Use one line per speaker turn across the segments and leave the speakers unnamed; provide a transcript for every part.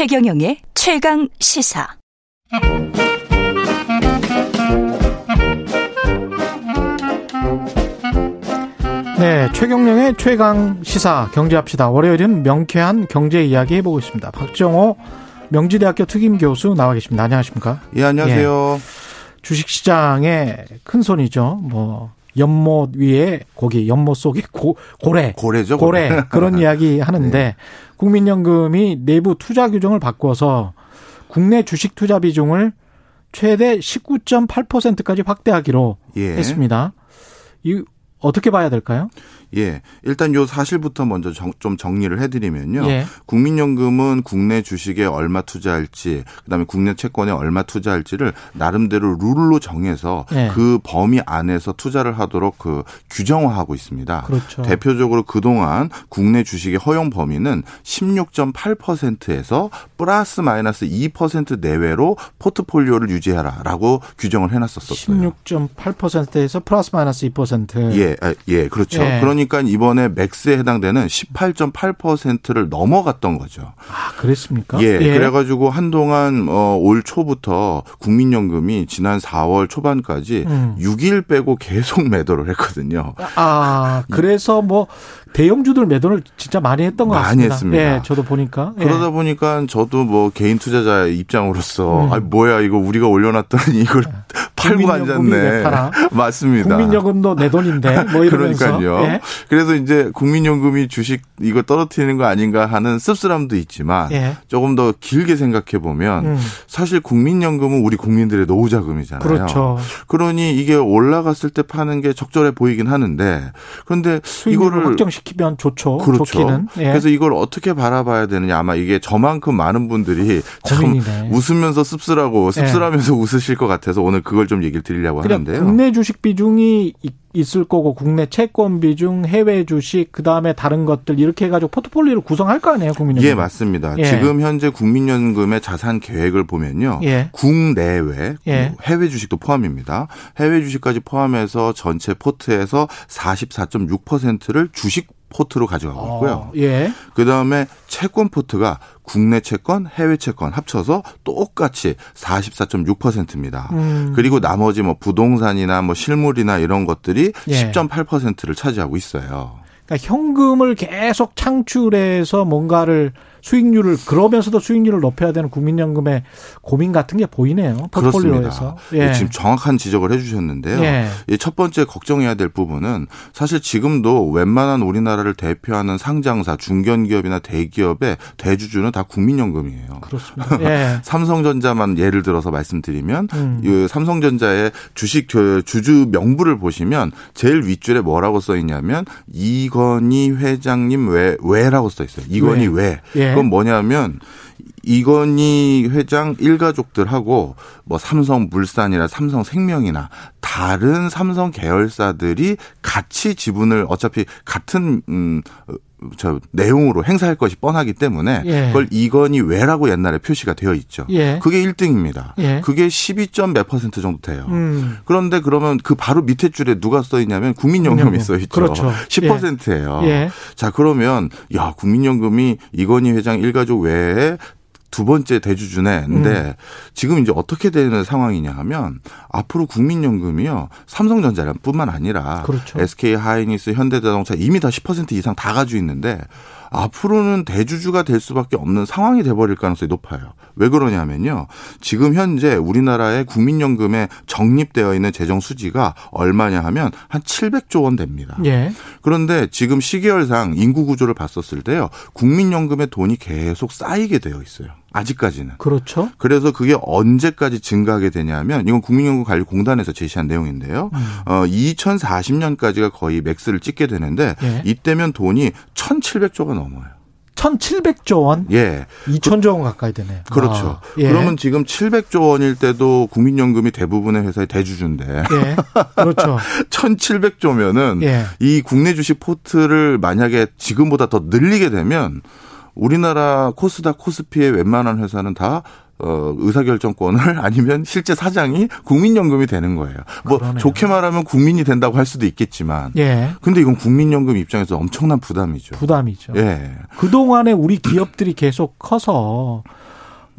최경영의 최강 시사.
네, 최경영의 최강 시사 경제합시다. 월요일은 명쾌한 경제 이야기 해보고 있습니다. 박정호 명지대학교 특임 교수 나와 계십니다. 안녕하십니까?
예, 안녕하세요. 예,
주식시장의 큰 손이죠. 뭐 연못 위에 거기 연못 속에 고, 고래
고래죠
고래, 고래. 그런 이야기 하는데 네. 국민연금이 내부 투자 규정을 바꿔서 국내 주식 투자 비중을 최대 19.8%까지 확대하기로 예. 했습니다. 이 어떻게 봐야 될까요?
예. 일단 요 사실부터 먼저 정, 좀 정리를 해드리면요. 예. 국민연금은 국내 주식에 얼마 투자할지, 그다음에 국내 채권에 얼마 투자할지를 나름대로 룰로 정해서 예. 그 범위 안에서 투자를 하도록 그 규정화하고 있습니다. 그렇죠. 대표적으로 그동안 국내 주식의 허용 범위는 16.8%에서 플러스 마이너스 2% 내외로 포트폴리오를 유지하라라고 규정을 해놨었었어요.
16.8%에서 플러스 마이너스 2%.
예, 아, 예, 그렇죠. 예. 그러니까 이번에 맥스에 해당되는 18.8%를 넘어갔던 거죠.
아, 그랬습니까?
예. 예. 그래가지고 한동안 어, 올 초부터 국민연금이 지난 4월 초반까지 음. 6일 빼고 계속 매도를 했거든요.
아, 그래서 뭐 대형주들 매도를 진짜 많이 했던 것
많이
같습니다.
했습니다.
예, 저도 보니까.
예. 그러다 보니까 저도 뭐 개인 투자자 입장으로서 음. 아 뭐야 이거 우리가 올려놨더니 이걸 팔고 앉았네. 맞습니다.
국민연금도 내 돈인데 뭐 이러면서.
그러니까요. 예. 그래서 이제 국민연금이 주식 이거 떨어뜨리는 거 아닌가 하는 씁쓸함도 있지만 예. 조금 더 길게 생각해 보면 음. 사실 국민연금은 우리 국민들의 노후 자금이잖아요.
그렇죠.
그러니 이게 올라갔을 때 파는 게 적절해 보이긴 하는데 그런데 이거를
확정 시키면 좋죠.
그렇죠. 좋기는. 예. 그래서 이걸 어떻게 바라봐야 되느냐 아마 이게 저만큼 많은 분들이 참 웃으면서 씁쓸하고 씁쓸하면서 예. 웃으실 것 같아서 오늘 그걸 좀 얘기를 드리려고 하는데요.
국내 주식 비중이 있을 거고 국내 채권 비중, 해외 주식, 그 다음에 다른 것들 이렇게 해 가지고 포트폴리오를 구성할 거 아니에요, 국민연금?
예, 맞습니다. 예. 지금 현재 국민연금의 자산 계획을 보면요, 예. 국내외, 예. 해외 주식도 포함입니다. 해외 주식까지 포함해서 전체 포트에서 44.6%를 주식 포트로 가져가고 어, 있고요. 어, 예. 그 다음에 채권 포트가 국내 채권, 해외 채권 합쳐서 똑같이 44.6%입니다. 음. 그리고 나머지 뭐 부동산이나 뭐 실물이나 이런 것들이 예. 10.8%를 차지하고 있어요.
그러니까 현금을 계속 창출해서 뭔가를 수익률을 그러면서도 수익률을 높여야 되는 국민연금의 고민 같은 게 보이네요. 포트폴리오에서.
예. 지금 정확한 지적을 해주셨는데요. 예. 첫 번째 걱정해야 될 부분은 사실 지금도 웬만한 우리나라를 대표하는 상장사, 중견기업이나 대기업의 대주주는 다 국민연금이에요.
그렇습니다. 예.
삼성전자만 예를 들어서 말씀드리면 음. 이 삼성전자의 주식 주주 명부를 보시면 제일 윗줄에 뭐라고 써 있냐면 이건희 회장님 왜 왜라고 써 있어요. 이건희 왜. 왜. 예. 그건 뭐냐면 이건희 회장 일가족들하고 뭐 삼성 물산이나 삼성 생명이나 다른 삼성 계열사들이 같이 지분을 어차피 같은 음. 저 내용으로 행사할 것이 뻔하기 때문에 예. 그걸 이건희 왜라고 옛날에 표시가 되어 있죠. 예. 그게 1등입니다. 예. 그게 12점 몇 퍼센트 정도 돼요. 음. 그런데 그러면 그 바로 밑에 줄에 누가 써 있냐면 국민연금이 써 있죠.
그렇죠.
10%예요. 예. 자, 그러면 야, 국민연금이 이건희 회장 일가족 외에 두 번째 대주주네근데 음. 지금 이제 어떻게 되는 상황이냐 하면 앞으로 국민연금이요 삼성전자뿐만 아니라 그렇죠. SK 하이닉스 현대자동차 이미 다 10% 이상 다 가지고 있는데 앞으로는 대주주가 될 수밖에 없는 상황이 돼버릴 가능성이 높아요. 왜 그러냐면요. 지금 현재 우리나라의 국민연금에 적립되어 있는 재정 수지가 얼마냐 하면 한 700조 원 됩니다. 예. 그런데 지금 시계열상 인구 구조를 봤었을 때요. 국민연금의 돈이 계속 쌓이게 되어 있어요. 아직까지는.
그렇죠.
그래서 그게 언제까지 증가하게 되냐면 이건 국민연금관리공단에서 제시한 내용인데요. 음. 어 2040년까지가 거의 맥스를 찍게 되는데 예. 이때면 돈이 1,700조가 넘어요.
1,700조 원?
예.
2,000조 원 가까이 되네.
그렇죠. 아, 예. 그러면 지금 700조 원일 때도 국민연금이 대부분의 회사의 대주주인데. 예.
그렇죠.
1,700조면은 예. 이 국내 주식 포트를 만약에 지금보다 더 늘리게 되면 우리나라 코스닥 코스피의 웬만한 회사는 다 어, 의사결정권을 아니면 실제 사장이 국민연금이 되는 거예요. 뭐 그러네요. 좋게 말하면 국민이 된다고 할 수도 있겠지만. 예. 근데 이건 국민연금 입장에서 엄청난 부담이죠.
부담이죠.
예.
그동안에 우리 기업들이 계속 커서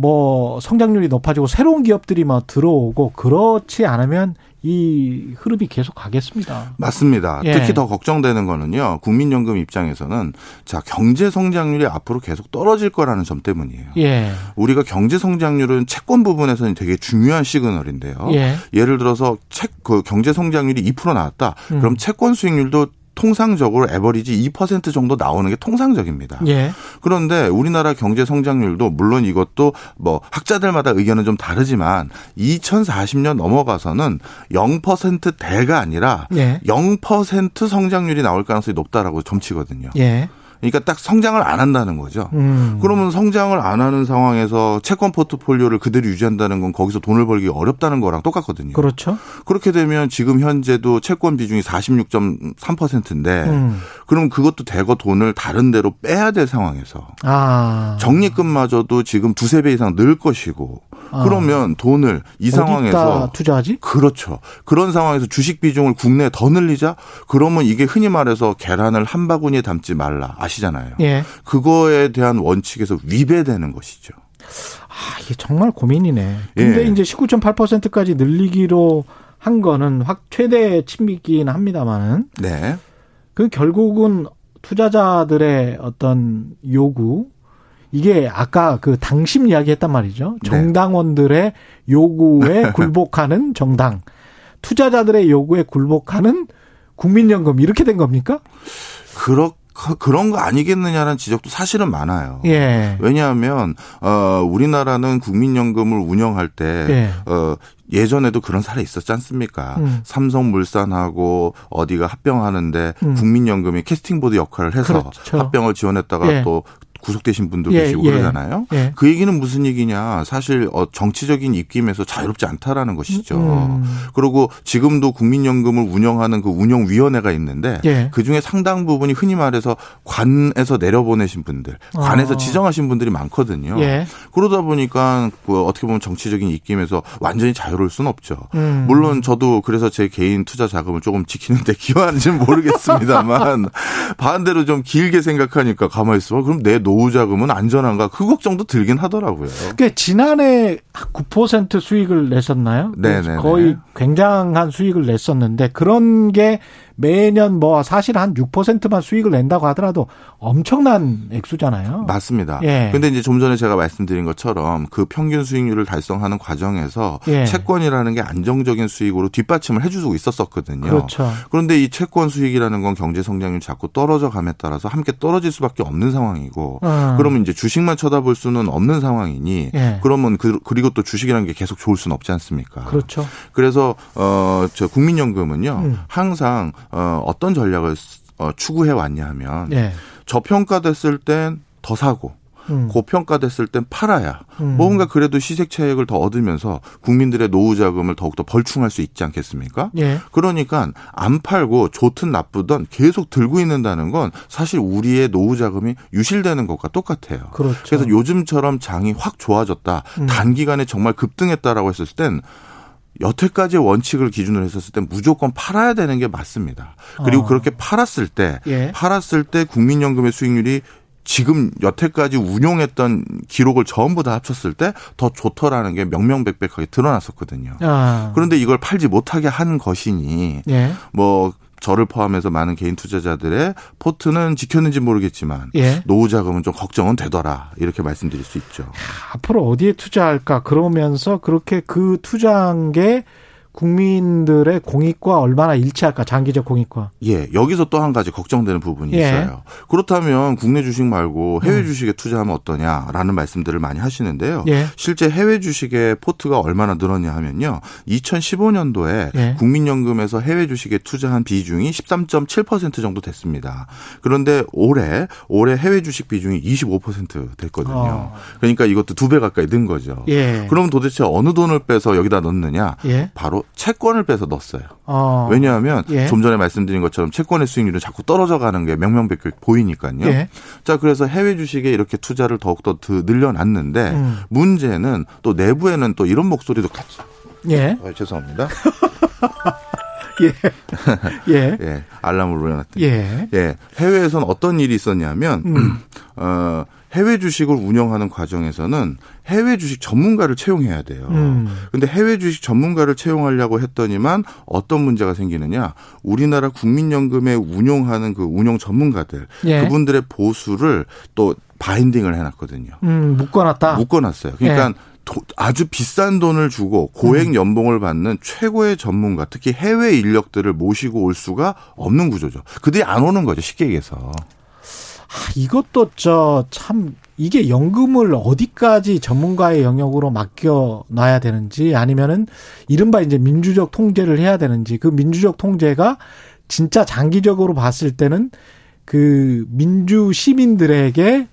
뭐 성장률이 높아지고 새로운 기업들이 막 들어오고 그렇지 않으면 이 흐름이 계속 가겠습니다.
맞습니다. 예. 특히 더 걱정되는 거는요. 국민연금 입장에서는 자 경제 성장률이 앞으로 계속 떨어질 거라는 점 때문이에요. 예. 우리가 경제 성장률은 채권 부분에서는 되게 중요한 시그널인데요. 예. 를 들어서 책그 경제 성장률이 2% 나왔다. 음. 그럼 채권 수익률도 통상적으로 에버리지 2% 정도 나오는 게 통상적입니다. 예. 그런데 우리나라 경제 성장률도 물론 이것도 뭐 학자들마다 의견은 좀 다르지만 2040년 넘어가서는 0%대가 아니라 예. 0% 성장률이 나올 가능성이 높다라고 점치거든요. 예. 그러니까 딱 성장을 안 한다는 거죠. 음. 그러면 성장을 안 하는 상황에서 채권 포트폴리오를 그대로 유지한다는 건 거기서 돈을 벌기 어렵다는 거랑 똑같거든요.
그렇죠.
그렇게 되면 지금 현재도 채권 비중이 46.3%인데 음. 그럼 그것도 대거 돈을 다른 데로 빼야 될 상황에서 아. 적립금마저도 지금 두세 배 이상 늘 것이고 아. 그러면 돈을 이 상황에서
투자하지?
그렇죠. 그런 상황에서 주식 비중을 국내에 더 늘리자? 그러면 이게 흔히 말해서 계란을 한 바구니에 담지 말라. 아시잖아요. 예. 그거에 대한 원칙에서 위배되는 것이죠.
아, 이게 정말 고민이네. 근데 예. 이제 19.8%까지 늘리기로 한 거는 확 최대 침입기는 합니다만은. 네. 그 결국은 투자자들의 어떤 요구 이게 아까 그 당심 이야기했단 말이죠. 네. 정당원들의 요구에 굴복하는 정당, 투자자들의 요구에 굴복하는 국민연금 이렇게 된 겁니까?
그렇 그런 거 아니겠느냐는 지적도 사실은 많아요. 예. 왜냐하면 어 우리나라는 국민연금을 운영할 때 예. 어 예전에도 그런 사례 있었지 않습니까? 음. 삼성물산하고 어디가 합병하는데 음. 국민연금이 캐스팅보드 역할을 해서 그렇죠. 합병을 지원했다가 예. 또 구속되신 분도 예, 계시고 예, 그러잖아요. 예. 그 얘기는 무슨 얘기냐? 사실 어 정치적인 입김에서 자유롭지 않다라는 것이죠. 음. 그리고 지금도 국민연금을 운영하는 그 운영위원회가 있는데 예. 그 중에 상당 부분이 흔히 말해서 관에서 내려보내신 분들, 관에서 아. 지정하신 분들이 많거든요. 예. 그러다 보니까 그 어떻게 보면 정치적인 입김에서 완전히 자유로울 수는 없죠. 음. 물론 저도 그래서 제 개인 투자 자금을 조금 지키는데 기여하는지는 모르겠습니다만 반대로 좀 길게 생각하니까 가만히 있어. 그럼 내 노후 자금은 안전한가 그 걱정도 들긴 하더라고요.
그러니까 지난해 9% 수익을 냈었나요? 네, 거의 굉장한 수익을 냈었는데 그런 게 매년 뭐 사실 한 6%만 수익을 낸다고 하더라도 엄청난 액수잖아요.
맞습니다. 예. 근데 이제 좀 전에 제가 말씀드린 것처럼 그 평균 수익률을 달성하는 과정에서 예. 채권이라는 게 안정적인 수익으로 뒷받침을 해주고 있었었거든요. 그렇죠. 그런데 이 채권 수익이라는 건 경제 성장률이 자꾸 떨어져 감에 따라서 함께 떨어질 수밖에 없는 상황이고 음. 그러면 이제 주식만 쳐다볼 수는 없는 상황이니 예. 그러면 그, 그리고 또 주식이라는 게 계속 좋을 수는 없지 않습니까?
그렇죠.
그래서 어저 국민연금은요 음. 항상 어, 어떤 전략을 어, 추구해 왔냐 하면 네. 저평가됐을 땐 더 사고 음. 고평가됐을 땐 팔아야 음. 뭔가 그래도 시색 차익을 더 얻으면서 국민들의 노후 자금을 더욱더 벌충할 수 있지 않겠습니까? 예. 그러니까 안 팔고 좋든 나쁘든 계속 들고 있는다는 건 사실 우리의 노후 자금이 유실되는 것과 똑같아요. 그렇죠. 그래서 요즘처럼 장이 확 좋아졌다. 음. 단기간에 정말 급등했다라고 했을 땐 여태까지의 원칙을 기준으로 했었을 때 무조건 팔아야 되는 게 맞습니다. 그리고 어. 그렇게 팔았을 때 예. 팔았을 때 국민연금의 수익률이 지금 여태까지 운용했던 기록을 전부 다 합쳤을 때 더 좋더라는 게 명명백백하게 드러났었거든요. 아. 그런데 이걸 팔지 못하게 한 것이니 예. 뭐 저를 포함해서 많은 개인 투자자들의 포트는 지켰는지 모르겠지만 예. 노후 자금은 좀 걱정은 되더라 이렇게 말씀드릴 수 있죠.
앞으로 어디에 투자할까 그러면서 그렇게 그 투자한 게 국민들의 공익과 얼마나 일치할까 장기적 공익과.
예, 여기서 또 한 가지 걱정되는 부분이 예. 있어요. 그렇다면 국내 주식 말고 해외 음. 주식에 투자하면 어떠냐라는 말씀들을 많이 하시는데요. 예. 실제 해외 주식의 포트가 얼마나 늘었냐 하면요. 2015년도에 예. 국민연금에서 해외 주식에 투자한 비중이 13.7% 정도 됐습니다. 그런데 올해 올해 해외 주식 비중이 25% 됐거든요. 어. 그러니까 이것도 두 배 가까이 는 거죠. 예. 그럼 도대체 어느 돈을 빼서 여기다 넣느냐? 예. 바로 채권을 빼서 넣었어요. 어. 왜냐하면 예. 좀 전에 말씀드린 것처럼 채권의 수익률은 자꾸 떨어져 가는 게 명명백백 보이니까요. 예. 자, 그래서 해외 주식에 이렇게 투자를 더욱더 늘려놨는데 음. 문제는 또 내부에는 또 이런 목소리도 같이. 예. 아, 죄송합니다. 예. 예. 예. 알람을 울려놨더니. 예. 예. 해외에서는 어떤 일이 있었냐면, 음. 어, 해외 주식을 운영하는 과정에서는 해외 주식 전문가를 채용해야 돼요. 음. 근데 해외 주식 전문가를 채용하려고 했더니만 어떤 문제가 생기느냐? 우리나라 국민연금에 운용하는 그 운용 전문가들 예. 그분들의 보수를 또 바인딩을 해놨거든요.
음, 묶어놨다.
묶어놨어요. 그러니까 예. 도, 아주 비싼 돈을 주고 고액 음. 연봉을 받는 최고의 전문가, 특히 해외 인력들을 모시고 올 수가 없는 구조죠. 그들이 안 오는 거죠, 쉽게 얘기해서.
아, 이것도 저 참 이게 연금을 어디까지 전문가의 영역으로 맡겨 놔야 되는지 아니면은 이른바 이제 민주적 통제를 해야 되는지 그 민주적 통제가 진짜 장기적으로 봤을 때는 그 민주 시민들에게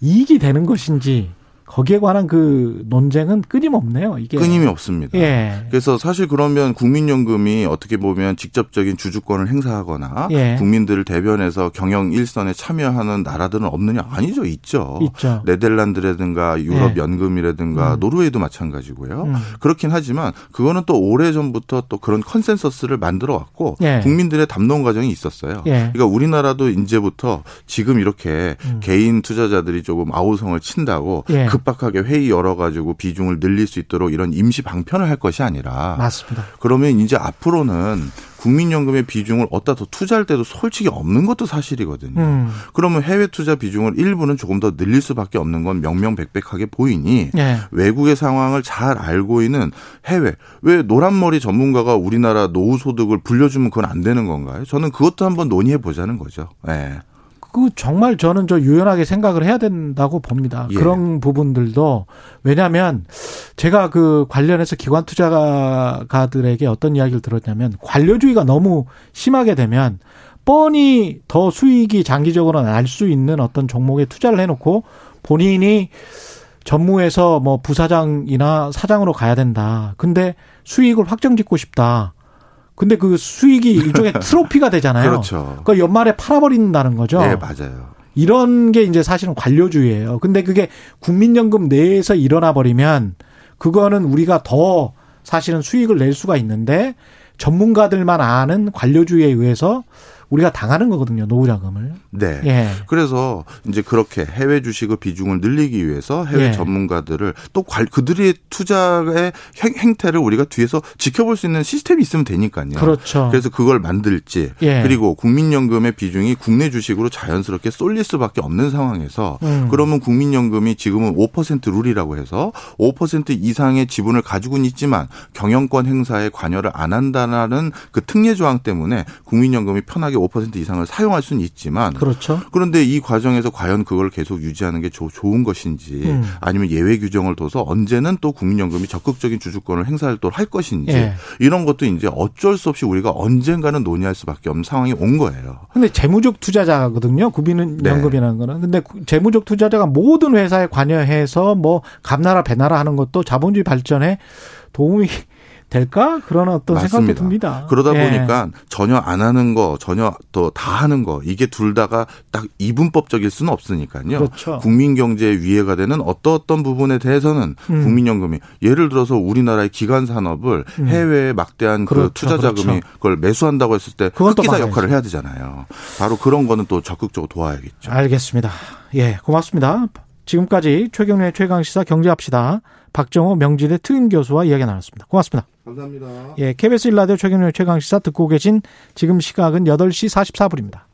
이익이 되는 것인지 거기에 관한 그 논쟁은 끊임없네요. 이게
끊임이 없습니다. 예. 그래서 사실 그러면 국민연금이 어떻게 보면 직접적인 주주권을 행사하거나 예. 국민들을 대변해서 경영 일선에 참여하는 나라들은 없느냐? 아니죠, 있죠.
있죠.
네덜란드라든가 유럽 예. 연금이라든가 음. 노르웨이도 마찬가지고요. 음. 그렇긴 하지만 그거는 또 오래 전부터 또 그런 컨센서스를 만들어 왔고 예. 국민들의 담론 과정이 있었어요. 예. 그러니까 우리나라도 이제부터 지금 이렇게 음. 개인 투자자들이 조금 아우성을 친다고 예. 그 급박하게 회의 열어가지고 비중을 늘릴 수 있도록 이런 임시 방편을 할 것이 아니라
맞습니다.
그러면 이제 앞으로는 국민연금의 비중을 어디다 더 투자할 때도 솔직히 없는 것도 사실이거든요. 음. 그러면 해외 투자 비중을 일부는 조금 더 늘릴 수밖에 없는 건 명명백백하게 보이니 네. 외국의 상황을 잘 알고 있는 해외 왜 노란머리 전문가가 우리나라 노후 소득을 불려주면 그건 안 되는 건가요? 저는 그것도 한번 논의해 보자는 거죠. 네.
그 정말 저는 저 유연하게 생각을 해야 된다고 봅니다. 예. 그런 부분들도 왜냐하면 제가 그 관련해서 기관 투자가들에게 어떤 이야기를 들었냐면 관료주의가 너무 심하게 되면 뻔히 더 수익이 장기적으로 날 수 있는 어떤 종목에 투자를 해놓고 본인이 전무에서 뭐 부사장이나 사장으로 가야 된다. 근데 수익을 확정 짓고 싶다. 근데 그 수익이 일종의 트로피가 되잖아요.
그렇죠.
그 연말에 팔아버린다는 거죠.
네, 맞아요.
이런 게 이제 사실은 관료주의예요. 근데 그게 국민연금 내에서 일어나 버리면 그거는 우리가 더 사실은 수익을 낼 수가 있는데 전문가들만 아는 관료주의에 의해서 우리가 당하는 거거든요. 노후 자금을.
네. 예. 그래서 이제 그렇게 해외 주식의 비중을 늘리기 위해서 해외 예. 전문가들을 또 그들의 투자의 행, 태를 우리가 뒤에서 지켜볼 수 있는 시스템이 있으면 되니까요.
그렇죠.
그래서 그걸 만들지. 예. 그리고 국민연금의 비중이 국내 주식으로 자연스럽게 쏠릴 수밖에 없는 상황에서 음. 그러면 국민연금이 지금은 5% 룰이라고 해서 5% 이상의 지분을 가지고는 있지만 경영권 행사에 관여를 안 한다는 그 특례 조항 때문에 국민연금이 편하게 5% 이상을 사용할 수는 있지만
그렇죠.
그런데 이 과정에서 과연 그걸 계속 유지하는 게 조, 좋은 것인지 음. 아니면 예외 규정을 둬서 언제는 또 국민연금이 적극적인 주주권을 행사할 할 것인지 예. 이런 것도 이제 어쩔 수 없이 우리가 언젠가는 논의할 수밖에 없는 상황이 온 거예요.
근데 재무적 투자자거든요. 국민연금이라는 네. 거는. 근데 재무적 투자자가 모든 회사에 관여해서 뭐 감나라 배나라 하는 것도 자본주의 발전에 도움이 될까? 그런 어떤 맞습니다. 생각이 듭니다.
그러다 예. 보니까 전혀 안 하는 거, 전혀 또 다 하는 거 이게 둘 다가 딱 이분법적일 수는 없으니까요.
그렇죠.
국민 경제에 위해가 되는 어떤 어떤 부분에 대해서는 음. 국민연금이 예를 들어서 우리나라의 기관 산업을 음. 해외에 막대한 그 그렇죠. 그 투자 자금이 그렇죠. 그걸 매수한다고 했을 때 흑기사 역할을 해야 되잖아요. 바로 그런 거는 또 적극적으로 도와야겠죠.
알겠습니다. 예, 고맙습니다. 지금까지 최경련의 최강 시사 경제합시다. 박정호 명지대 특임 교수와 이야기 나눴습니다. 고맙습니다.
감사합니다.
예, KBS 일라디오 최경련의 최강시사 듣고 계신 지금 시각은 8시 44분입니다.